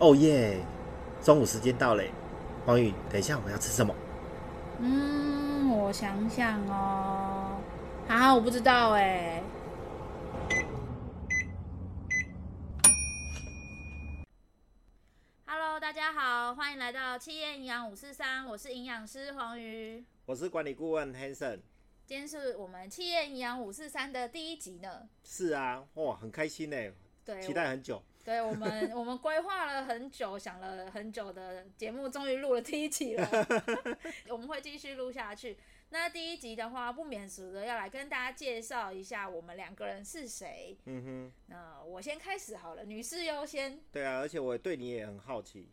哦耶！中午时间到嘞，黄宇，等一下我们要吃什么？嗯，我想想哦，啊，我不知道哎。Hello，大家好，欢迎来到企业营养五四三，我是营养师黄鱼，我是管理顾问 Hanson。今天是我们企业营养五四三的第一集呢。是啊，哇，很开心呢，对，期待很久。对我们，我们规划了很久，想了很久的节目，终于录了第一集了。我们会继续录下去。那第一集的话，不免俗的要来跟大家介绍一下我们两个人是谁。嗯哼。那我先开始好了，女士优先。对啊，而且我对你也很好奇。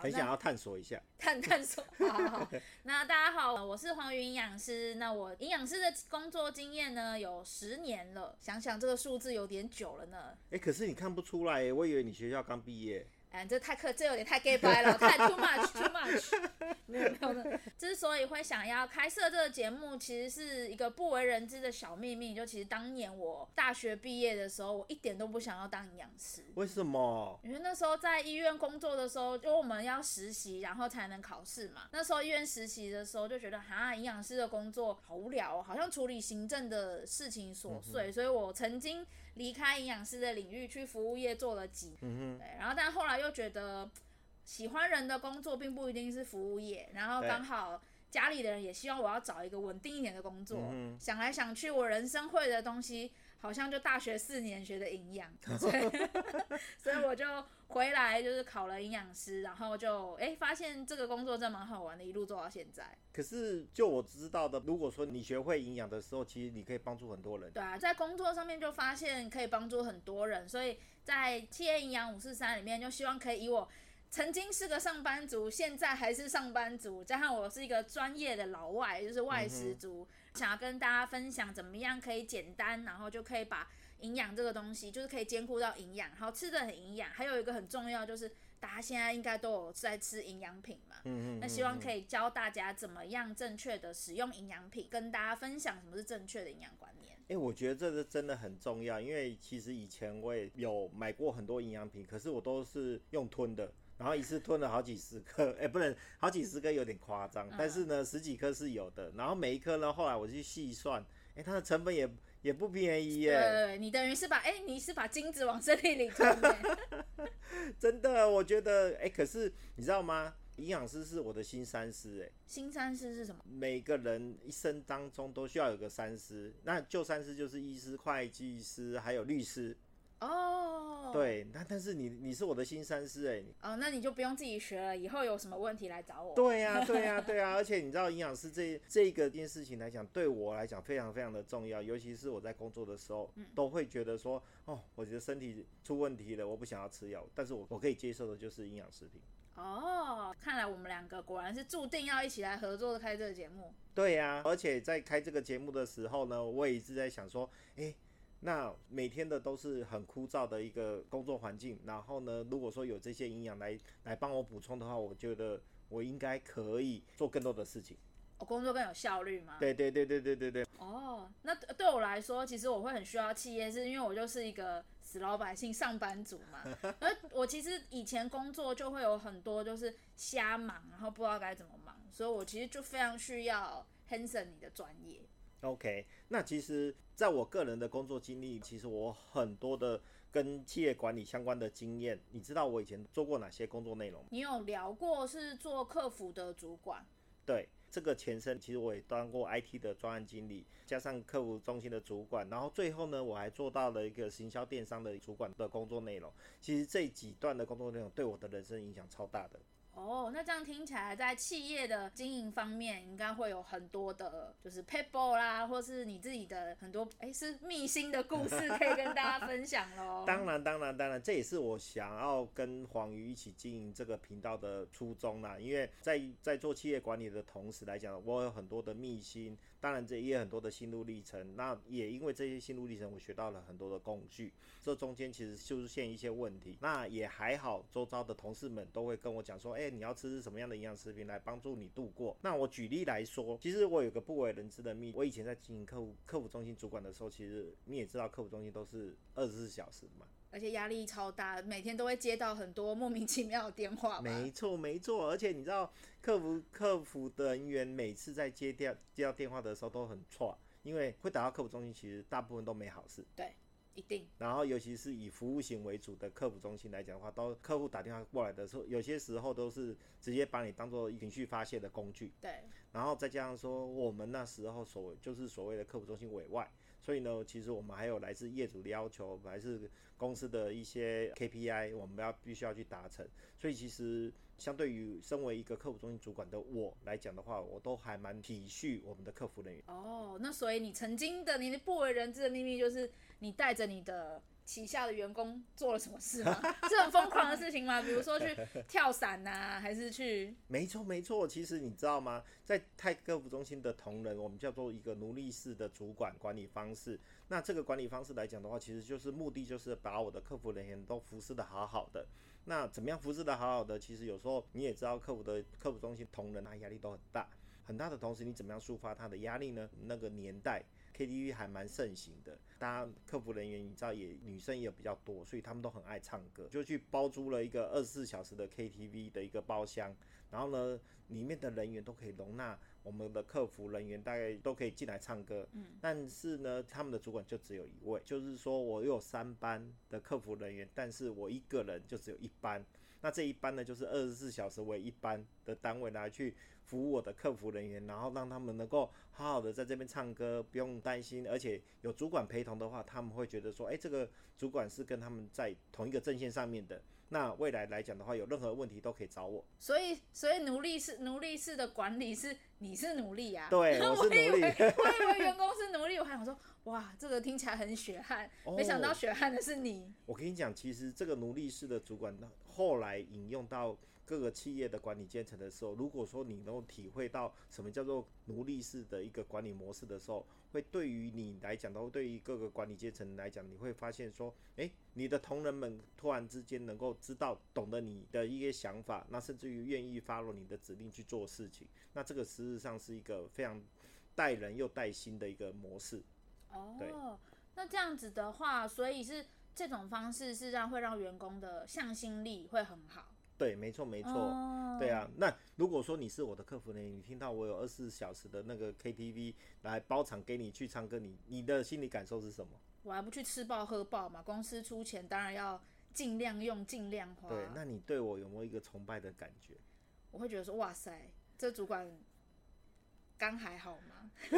很想要探索一下，探探索。好，好，好，那大家好，我是黄云营养师。那我营养师的工作经验呢，有十年了。想想这个数字有点久了呢。哎、欸，可是你看不出来，我以为你学校刚毕业。哎，这太客，这有点太 gay 掰了，太 too much，too much。没有没有的。之所以会想要开设这个节目，其实是一个不为人知的小秘密。就其实当年我大学毕业的时候，我一点都不想要当营养师。为什么？因为那时候在医院工作的时候，就我们要实习，然后才能考试嘛。那时候医院实习的时候，就觉得哈，营养师的工作好无聊，好像处理行政的事情琐碎，所以我曾经。离开营养师的领域，去服务业做了几年，对，然后但后来又觉得喜欢人的工作并不一定是服务业，然后刚好家里的人也希望我要找一个稳定一点的工作，想来想去，我人生会的东西。好像就大学四年学的营养，所以 所以我就回来就是考了营养师，然后就哎、欸、发现这个工作真蛮好玩的，一路做到现在。可是就我知道的，如果说你学会营养的时候，其实你可以帮助很多人。对啊，在工作上面就发现可以帮助很多人，所以在企业营养五四三里面就希望可以以我曾经是个上班族，现在还是上班族，加上我是一个专业的老外，就是外食族。嗯想要跟大家分享怎么样可以简单，然后就可以把营养这个东西，就是可以兼顾到营养，然后吃得很营养。还有一个很重要就是，大家现在应该都有在吃营养品嘛，嗯嗯。那希望可以教大家怎么样正确的使用营养品，跟大家分享什么是正确的营养观念。哎、欸，我觉得这个真的很重要，因为其实以前我也有买过很多营养品，可是我都是用吞的。然后一次吞了好几十颗，哎，不能好几十颗有点夸张，嗯，但是呢，十几颗是有的。然后每一颗呢，后来我去细算，哎，它的成本也也不便宜耶。对对对，你等于是把，哎，你是把金子往身体里吞。真的，我觉得，哎，可是你知道吗？营养师是我的新三师，哎。新三师是什么？每个人一生当中都需要有个三师，那旧三师就是医师、会计师，还有律师。哦、oh.，对，那但是你你是我的新三师哎，哦、oh,，那你就不用自己学了，以后有什么问题来找我。对呀、啊，对呀、啊，对呀、啊，而且你知道营养师这这个件事情来讲，对我来讲非常非常的重要，尤其是我在工作的时候，嗯、都会觉得说，哦，我觉得身体出问题了，我不想要吃药，但是我我可以接受的就是营养食品。哦、oh,，看来我们两个果然是注定要一起来合作的开这个节目。对呀、啊，而且在开这个节目的时候呢，我也一直在想说，哎、欸。那每天的都是很枯燥的一个工作环境，然后呢，如果说有这些营养来来帮我补充的话，我觉得我应该可以做更多的事情。我工作更有效率吗？对对对对对对对。哦，那对我来说，其实我会很需要企业，是因为我就是一个死老百姓上班族嘛。而我其实以前工作就会有很多就是瞎忙，然后不知道该怎么忙，所以我其实就非常需要 Hanson 你的专业。OK，那其实在我个人的工作经历，其实我很多的跟企业管理相关的经验。你知道我以前做过哪些工作内容吗？你有聊过是做客服的主管？对，这个前身其实我也当过 IT 的专案经理，加上客服中心的主管，然后最后呢，我还做到了一个行销电商的主管的工作内容。其实这几段的工作内容对我的人生影响超大的。哦，那这样听起来，在企业的经营方面，应该会有很多的，就是 people 啦，或是你自己的很多，哎，是秘辛的故事可以跟大家分享喽。当然，当然，当然，这也是我想要跟黄鱼一起经营这个频道的初衷啦。因为在在做企业管理的同时来讲，我有很多的秘辛。当然，这也很多的心路历程。那也因为这些心路历程，我学到了很多的工具。这中间其实就出现一些问题，那也还好，周遭的同事们都会跟我讲说：“哎，你要吃什么样的营养食品来帮助你度过？”那我举例来说，其实我有个不为人知的秘，我以前在经营客服客服中心主管的时候，其实你也知道，客服中心都是二十四小时嘛。而且压力超大，每天都会接到很多莫名其妙的电话。没错，没错。而且你知道，客服客服的人员每次在接电接到电话的时候都很错，因为会打到客服中心，其实大部分都没好事。对，一定。然后，尤其是以服务型为主的客服中心来讲的话，都客户打电话过来的时候，有些时候都是直接把你当做情绪发泄的工具。对。然后再加上说，我们那时候所就是所谓的客服中心委外。所以呢，其实我们还有来自业主的要求，还是公司的一些 KPI，我们要必须要去达成。所以其实相对于身为一个客服中心主管的我来讲的话，我都还蛮体恤我们的客服人员。哦，那所以你曾经的你的不为人知的秘密，就是你带着你的。旗下的员工做了什么事吗？是很疯狂的事情吗？比如说去跳伞呐，还是去？没错没错，其实你知道吗？在泰客服中心的同仁，我们叫做一个奴隶式的主管管理方式。那这个管理方式来讲的话，其实就是目的就是把我的客服人员都服侍得好好的。那怎么样服侍得好好的？其实有时候你也知道，客服的客服中心同仁他压力都很大，很大的同时，你怎么样抒发他的压力呢？那个年代。KTV 还蛮盛行的，大家客服人员你知道也女生也比较多，所以他们都很爱唱歌，就去包租了一个二十四小时的 KTV 的一个包厢，然后呢，里面的人员都可以容纳我们的客服人员，大概都可以进来唱歌。嗯，但是呢，他们的主管就只有一位，就是说我有三班的客服人员，但是我一个人就只有一班。那这一班呢，就是二十四小时为一班的单位来去服务我的客服人员，然后让他们能够好好的在这边唱歌，不用担心，而且有主管陪同的话，他们会觉得说，哎，这个主管是跟他们在同一个阵线上面的。那未来来讲的话，有任何问题都可以找我。所以，所以奴隶式奴隶式的管理是你是奴隶啊？对，我是奴隶。我以为，我以为员工是奴隶，我还想说，哇，这个听起来很血汗，哦、没想到血汗的是你。我跟你讲，其实这个奴隶式的主管，后来引用到。各个企业的管理阶层的时候，如果说你能够体会到什么叫做奴隶式的一个管理模式的时候，会对于你来讲，都对于各个管理阶层来讲，你会发现说，诶，你的同仁们突然之间能够知道、懂得你的一些想法，那甚至于愿意发落你的指令去做事情，那这个实质上是一个非常带人又带心的一个模式。哦，那这样子的话，所以是这种方式是让会让员工的向心力会很好。对，没错，没错，oh. 对啊。那如果说你是我的客服呢，你听到我有二十四小时的那个 KTV 来包场给你去唱歌，你你的心理感受是什么？我还不去吃爆喝爆嘛？公司出钱，当然要尽量用，尽量花。对，那你对我有没有一个崇拜的感觉？我会觉得说，哇塞，这主管。肝还好吗？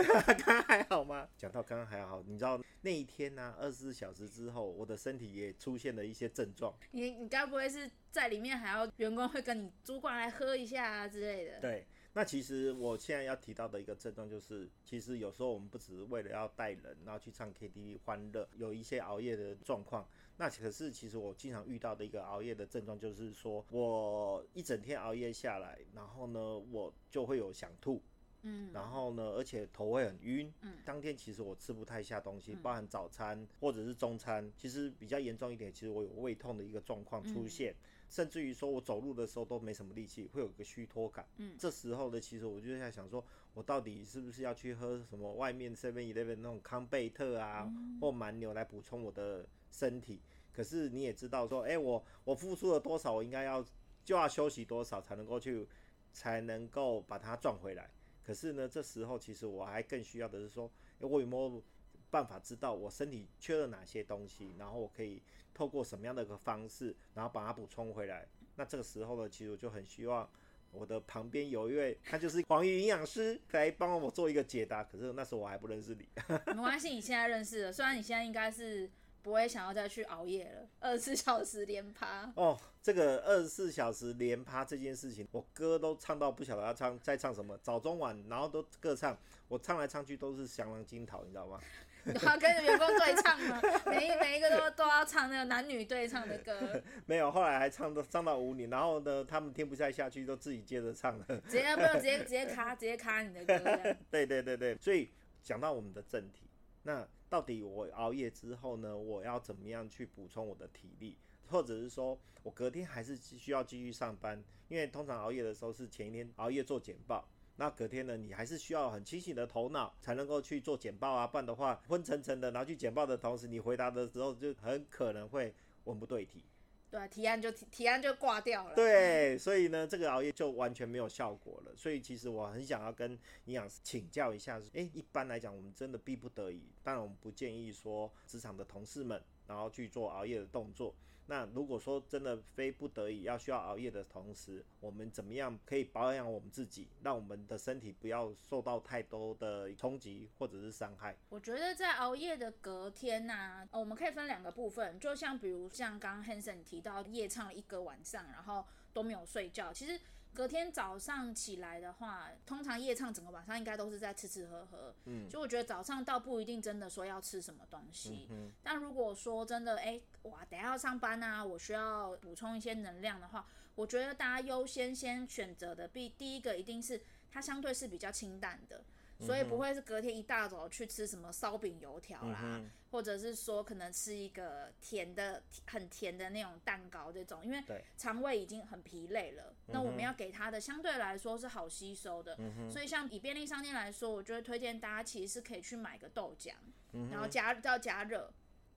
刚还好吗？讲到刚还好，你知道那一天呢、啊？二十四小时之后，我的身体也出现了一些症状。你你该不会是在里面还要员工会跟你主管来喝一下啊之类的？对，那其实我现在要提到的一个症状就是，其实有时候我们不只是为了要带人，然后去唱 KTV 欢乐，有一些熬夜的状况。那可是其实我经常遇到的一个熬夜的症状就是说，我一整天熬夜下来，然后呢，我就会有想吐。嗯，然后呢，而且头会很晕。嗯，当天其实我吃不太下东西，包含早餐或者是中餐，其实比较严重一点，其实我有胃痛的一个状况出现，甚至于说我走路的时候都没什么力气，会有个虚脱感。嗯，这时候呢，其实我就在想说，我到底是不是要去喝什么外面 Seven Eleven 那种康贝特啊，或蛮牛来补充我的身体？可是你也知道说，哎，我我付出了多少，我应该要就要休息多少才能够去，才能够把它赚回来。可是呢，这时候其实我还更需要的是说，我有没有办法知道我身体缺了哪些东西，然后我可以透过什么样的一个方式，然后把它补充回来。那这个时候呢，其实我就很希望我的旁边有一位，他就是黄鱼营养师，来帮我做一个解答。可是那时候我还不认识你，没关系，你现在认识了。虽然你现在应该是。不会想要再去熬夜了，二十四小时连趴哦。这个二十四小时连趴这件事情，我歌都唱到不晓得要唱再唱什么，早中晚然后都各唱，我唱来唱去都是祥狼金桃，你知道吗？要跟着员工对唱吗？每一 每一个都都要唱那个男女对唱的歌。没有，后来还唱到唱到五年，然后呢，他们听不下下去，都自己接着唱了。直接不用直接直接卡直接卡你的歌。对对对对，所以讲到我们的正题，那。到底我熬夜之后呢，我要怎么样去补充我的体力，或者是说我隔天还是需要继续上班？因为通常熬夜的时候是前一天熬夜做简报，那隔天呢，你还是需要很清醒的头脑才能够去做简报啊，不然的话昏沉沉的，拿去简报的同时，你回答的时候就很可能会文不对题。对，提案就提提案就挂掉了。对，所以呢，这个熬夜就完全没有效果了。所以其实我很想要跟营养师请教一下，哎，一般来讲，我们真的逼不得已，当然我们不建议说职场的同事们，然后去做熬夜的动作。那如果说真的非不得已要需要熬夜的同时，我们怎么样可以保养我们自己，让我们的身体不要受到太多的冲击或者是伤害？我觉得在熬夜的隔天呐、我们可以分两个部分，就像比如像刚刚 Hanson 提到夜唱了一个晚上，然后都没有睡觉，其实。隔天早上起来的话，通常夜唱整个晚上应该都是在吃吃喝喝。嗯，就我觉得早上倒不一定真的说要吃什么东西。嗯，但如果说真的，哎、欸，哇，等下要上班啊，我需要补充一些能量的话，我觉得大家优先先选择的，必第一个一定是它相对是比较清淡的。所以不会是隔天一大早去吃什么烧饼油条啦，嗯，或者是说可能吃一个甜的很甜的那种蛋糕这种，因为肠胃已经很疲累了。那我们要给它的相对来说是好吸收的。所以像以便利商店来说，我就会推荐大家其实是可以去买个豆浆，然后加要加热。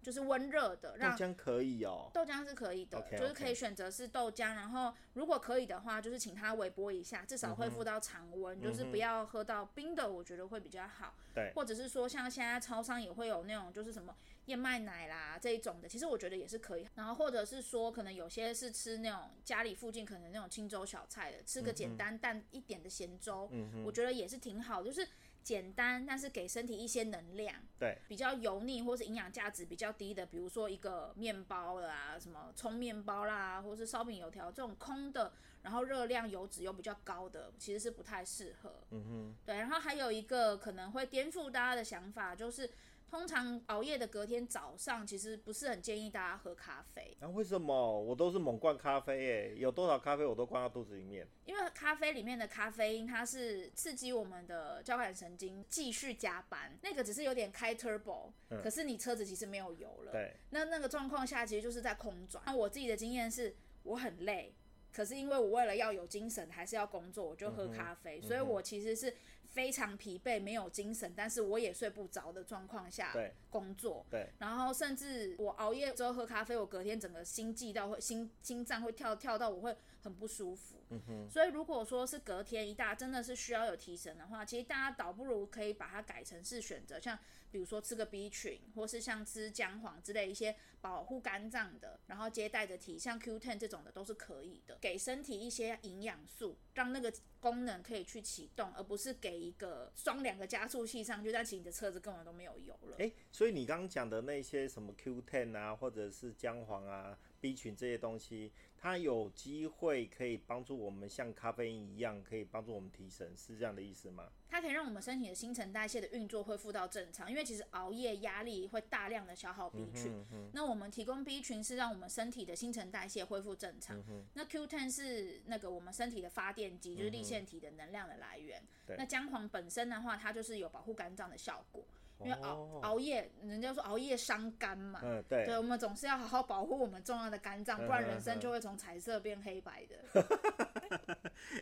就是温热的，让豆浆可以哦，豆浆是可以的，okay. 就是可以选择是豆浆，然后如果可以的话，就是请他微波一下，至少恢复到常温，嗯，就是不要喝到冰的，我觉得会比较好。对，或者是说像现在超商也会有那种就是什么燕麦奶啦这一种的，其实我觉得也是可以。然后或者是说可能有些是吃那种家里附近可能那种清粥小菜的，吃个简单淡一点的咸粥，嗯，我觉得也是挺好，就是。简单，但是给身体一些能量。对，比较油腻或是营养价值比较低的，比如说一个面包啦，什么葱面包啦，或是烧饼油条这种空的，然后热量油脂又比较高的，其实是不太适合。嗯哼。对，然后还有一个可能会颠覆大家的想法，就是。通常熬夜的隔天早上，其实不是很建议大家喝咖啡。啊，为什么？我都是猛灌咖啡诶，有多少咖啡我都灌到肚子里面。因为咖啡里面的咖啡因，它是刺激我们的交感神经继续加班，那个只是有点开 turbo，嗯，可是你车子其实没有油了。对。那那个状况下，其实就是在空转。那我自己的经验是，我很累，可是因为我为了要有精神，还是要工作，我就喝咖啡，嗯，所以我其实是。非常疲惫，没有精神，但是我也睡不着的状况下工作，对，对，然后甚至我熬夜之后喝咖啡，我隔天整个心悸到会心心脏会跳跳到我会很不舒服，嗯哼，所以如果说是隔天一大真的是需要有提神的话，其实大家倒不如可以把它改成是选择像比如说吃个 B 群，或是像吃姜黄之类一些保护肝脏的，然后接带着提像 Q10 这种的都是可以的，给身体一些营养素，让那个功能可以去启动，而不是给一个双两个加速器上去，但其实你的车子根本都没有油了。诶，所以你刚刚讲的那些什么 Q10 啊，或者是姜黄啊、B 群这些东西，它有机会可以帮助我们像咖啡因一样，可以帮助我们提神，是这样的意思吗？它可以让我们身体的新陈代谢的运作恢复到正常，因为其实熬夜压力会大量的消耗 B 群，嗯嗯，那我们提供 B 群是让我们身体的新陈代谢恢复正常，嗯。那 Q10 是那个我们身体的发电机，就是粒线体的能量的来源。嗯、那姜黄本身的话，它就是有保护肝脏的效果。因为熬、哦、熬夜，人家说熬夜伤肝嘛，嗯，对，对，我们总是要好好保护我们重要的肝脏，不然人生就会从彩色变黑白的。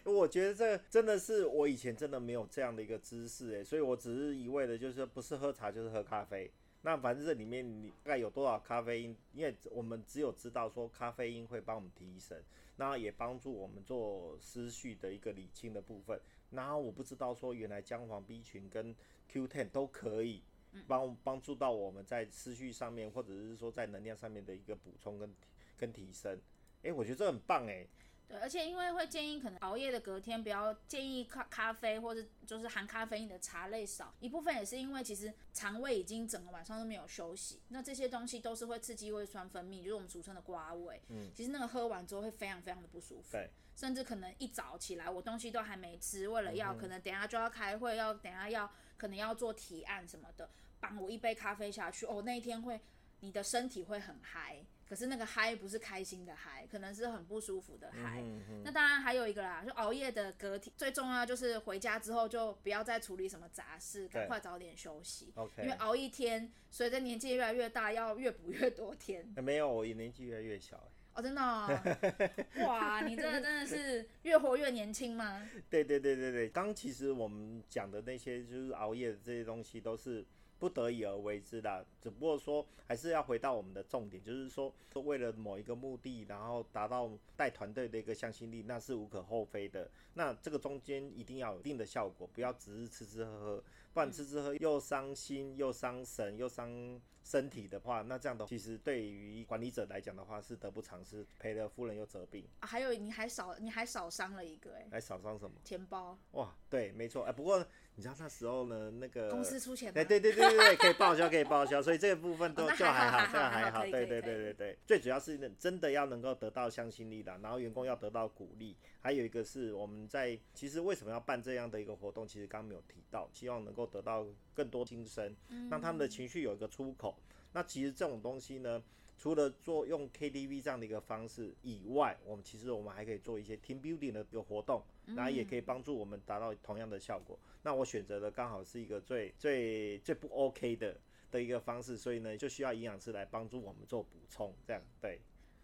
我觉得这真的是我以前真的没有这样的一个知识哎，所以我只是一味的就是不是喝茶就是喝咖啡。那反正这里面你大概有多少咖啡因？因为我们只有知道说咖啡因会帮我们提神，那也帮助我们做思绪的一个理清的部分。然后我不知道说原来姜黄 B 群跟 Q10 都可以帮帮助到我们在思绪上面，或者是说在能量上面的一个补充跟跟提升。哎，我觉得这很棒哎。对，而且因为会建议可能熬夜的隔天不要建议咖咖啡或者就是含咖啡因的茶类少，一部分也是因为其实肠胃已经整个晚上都没有休息，那这些东西都是会刺激胃酸分泌，就是我们俗称的瓜胃。嗯，其实那个喝完之后会非常非常的不舒服。对。甚至可能一早起来，我东西都还没吃，为了要可能等下就要开会，要等下要可能要做提案什么的，帮我一杯咖啡下去，哦，那一天会你的身体会很嗨，可是那个嗨不是开心的嗨，可能是很不舒服的嗨。嗯。那当然还有一个啦，就熬夜的隔天最重要就是回家之后就不要再处理什么杂事，赶快早点休息。因为熬一天，随着年纪越来越大，要越补越多天。没有，我年纪越来越小。哦，真的、哦，哇，你这个真的是越活越年轻吗？对对对对对，刚其实我们讲的那些就是熬夜的这些东西，都是不得已而为之的。只不过说，还是要回到我们的重点，就是说，为了某一个目的，然后达到带团队的一个向心力，那是无可厚非的。那这个中间一定要有一定的效果，不要只是吃吃喝喝。不然吃吃喝又伤心又伤神又伤身体的话，那这样的其实对于管理者来讲的话是得不偿失，赔了夫人又折兵。啊，还有你还少你还少伤了一个哎，还少伤什么？钱包。哇，对，没错。哎，不过你知道那时候呢，那个公司出钱。对对对对对，可以报销可以报销，所以这个部分都就还好，这个还好。对对对对对，最主要是真的要能够得到向心力的，然后员工要得到鼓励，还有一个是我们在其实为什么要办这样的一个活动，其实刚刚没有提到，希望能够得到更多新生，让他们的情绪有一个出口。那其实这种东西呢，除了做用 KTV 这样的一个方式以外，我们其实我们还可以做一些 team building 的一个活动，然后也可以帮助我们达到同样的效果。那我选择的刚好是一个最最最不 OK 的的一个方式，所以呢，就需要营养师来帮助我们做补充，这样对。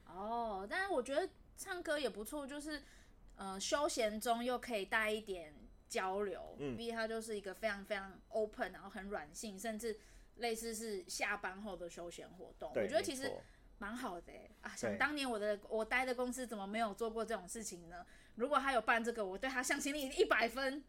哦，但是我觉得唱歌也不错，就是呃休闲中又可以带一点交流，嗯，毕竟它就是一个非常非常 open，然后很软性，甚至。类似是下班后的休闲活动，我觉得其实蛮好的啊。想当年我的我待的公司怎么没有做过这种事情呢？如果他有办这个，我对他向心力一百分。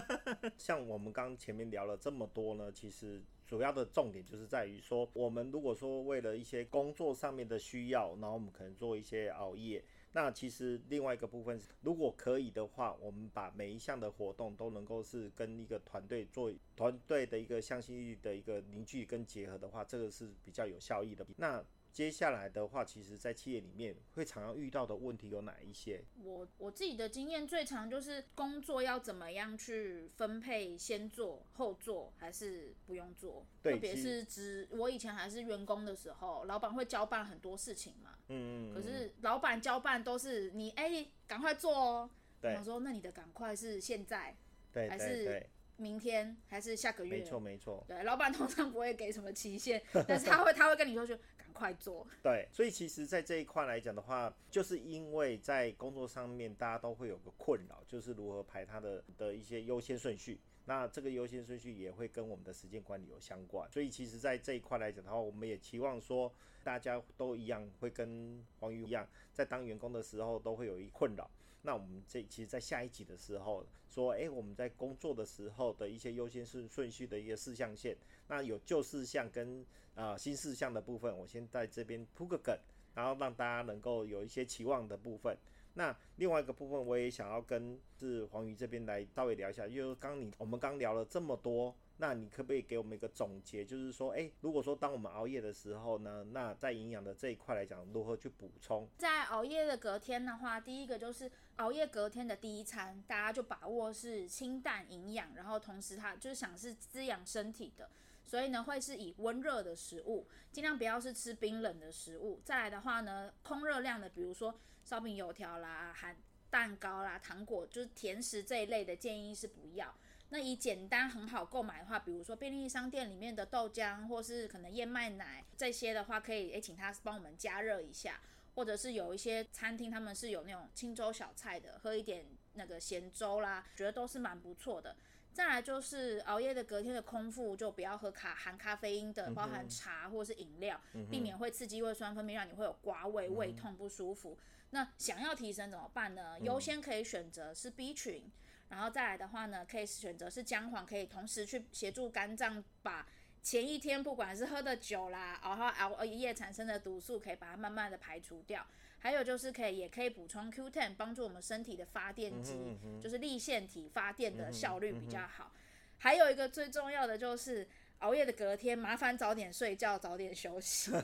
像我们刚前面聊了这么多呢，其实主要的重点就是在于说，我们如果说为了一些工作上面的需要，然后我们可能做一些熬夜。那其实另外一个部分，如果可以的话，我们把每一项的活动都能够是跟一个团队做团队的一个向心力的一个凝聚跟结合的话，这个是比较有效益的。那接下来的话，其实，在企业里面会常要遇到的问题有哪一些？我我自己的经验最常就是工作要怎么样去分配，先做后做还是不用做？对，特别是职我以前还是员工的时候，老板会交办很多事情嘛。嗯，嗯，嗯。可是老板交办都是你哎，赶、欸、快做哦。对。我说那你的赶快是现在，对，还是明天，还是下个月？没错没错。对，老板通常不会给什么期限，但是他会他会跟你说就。快做。对，所以其实，在这一块来讲的话，就是因为在工作上面，大家都会有个困扰，就是如何排他的的一些优先顺序。那这个优先顺序也会跟我们的时间管理有相关。所以，其实，在这一块来讲的话，我们也期望说，大家都一样，会跟黄鱼一样，在当员工的时候都会有一困扰。那我们这其实，在下一集的时候说，诶，我们在工作的时候的一些优先顺顺序的一个事项线，那有旧事项跟啊、新事项的部分，我先在这边铺个梗，然后让大家能够有一些期望的部分。那另外一个部分，我也想要跟是黄鱼这边来稍微聊一下，因为刚你我们刚聊了这么多。那你可不可以给我们一个总结，就是说，诶，如果说当我们熬夜的时候呢，那在营养的这一块来讲，如何去补充？在熬夜的隔天的话，第一个就是熬夜隔天的第一餐，大家就把握是清淡营养，然后同时它就是想是滋养身体的，所以呢会是以温热的食物，尽量不要是吃冰冷的食物。再来的话呢，空热量的，比如说烧饼、油条啦、含蛋糕啦、糖果，就是甜食这一类的，建议是不要。那以简单很好购买的话，比如说便利商店里面的豆浆，或是可能燕麦奶这些的话，可以诶请他帮我们加热一下，或者是有一些餐厅他们是有那种清粥小菜的，喝一点那个咸粥啦，觉得都是蛮不错的。再来就是熬夜的隔天的空腹，就不要喝咖含咖啡因的，包含茶或是饮料，避免会刺激胃酸分泌，让你会有刮胃、胃痛不舒服。那想要提升怎么办呢？优先可以选择是 B 群。然后再来的话呢，可以选择是姜黄，可以同时去协助肝脏把前一天不管是喝的酒啦，然后熬夜产生的毒素，可以把它慢慢的排除掉。还有就是可以也可以补充 Q10，帮助我们身体的发电机，嗯嗯、就是立腺体发电的效率比较好。嗯嗯嗯、还有一个最重要的就是熬夜的隔天，麻烦早点睡觉，早点休息。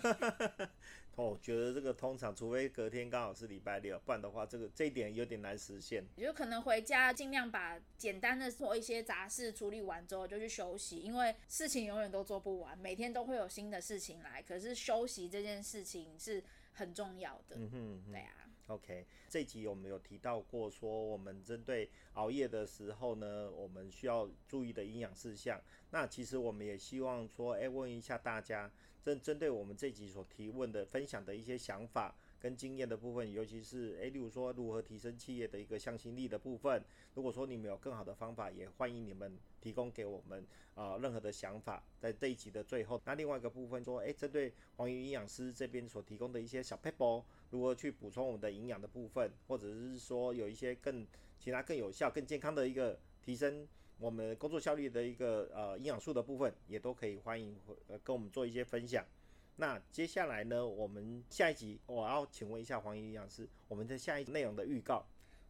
哦，觉得这个通常，除非隔天刚好是礼拜六，不然的话，这个这一点有点难实现。也就可能回家尽量把简单的做一些杂事处理完之后就去休息，因为事情永远都做不完，每天都会有新的事情来。可是休息这件事情是很重要的。嗯哼，嗯哼，对啊。OK，这一集我们有提到过，说我们针对熬夜的时候呢，我们需要注意的营养事项。那其实我们也希望说，哎，问一下大家。针针对我们这集所提问的分享的一些想法跟经验的部分，尤其是诶，例如说如何提升企业的一个向心力的部分。如果说你们有更好的方法，也欢迎你们提供给我们啊、任何的想法。在这一集的最后，那另外一个部分说，诶，针对黄鱼营养师这边所提供的一些小撇步，如何去补充我们的营养的部分，或者是说有一些更其他更有效、更健康的一个提升我们工作效率的一个呃营养素的部分，也都可以欢迎呃跟我们做一些分享。那接下来呢，我们下一集我要请问一下黄鱼营养师，我们的下一内容的预告。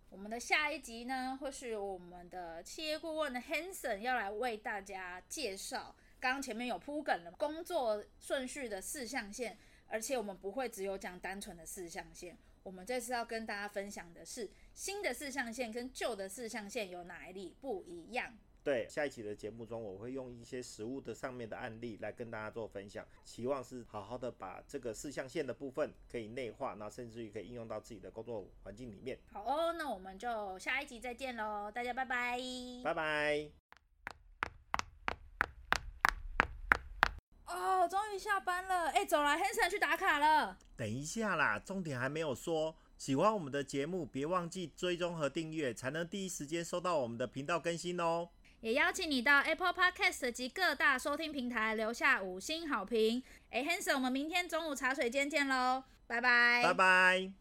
我们的下一集呢，会是我们的企业顾问的 Hanson 要来为大家介绍，刚刚前面有铺梗了，工作顺序的四象限，而且我们不会只有讲单纯的四象限，我们这次要跟大家分享的是新的四象限跟旧的四象限有哪一里不一样。对，下一期的节目中，我会用一些实物的上面的案例来跟大家做分享，期望是好好的把这个四象限的部分可以内化，那甚至于可以应用到自己的工作环境里面。好哦，那我们就下一集再见喽，大家拜拜，拜拜。哦，终于下班了，哎，走了，Hanson 去打卡了。等一下啦，重点还没有说。喜欢我们的节目，别忘记追踪和订阅，才能第一时间收到我们的频道更新哦。也邀请你到 Apple Podcast 及各大收听平台留下五星好评。哎，Hanson，我们明天中午茶水间见喽，拜拜，拜拜。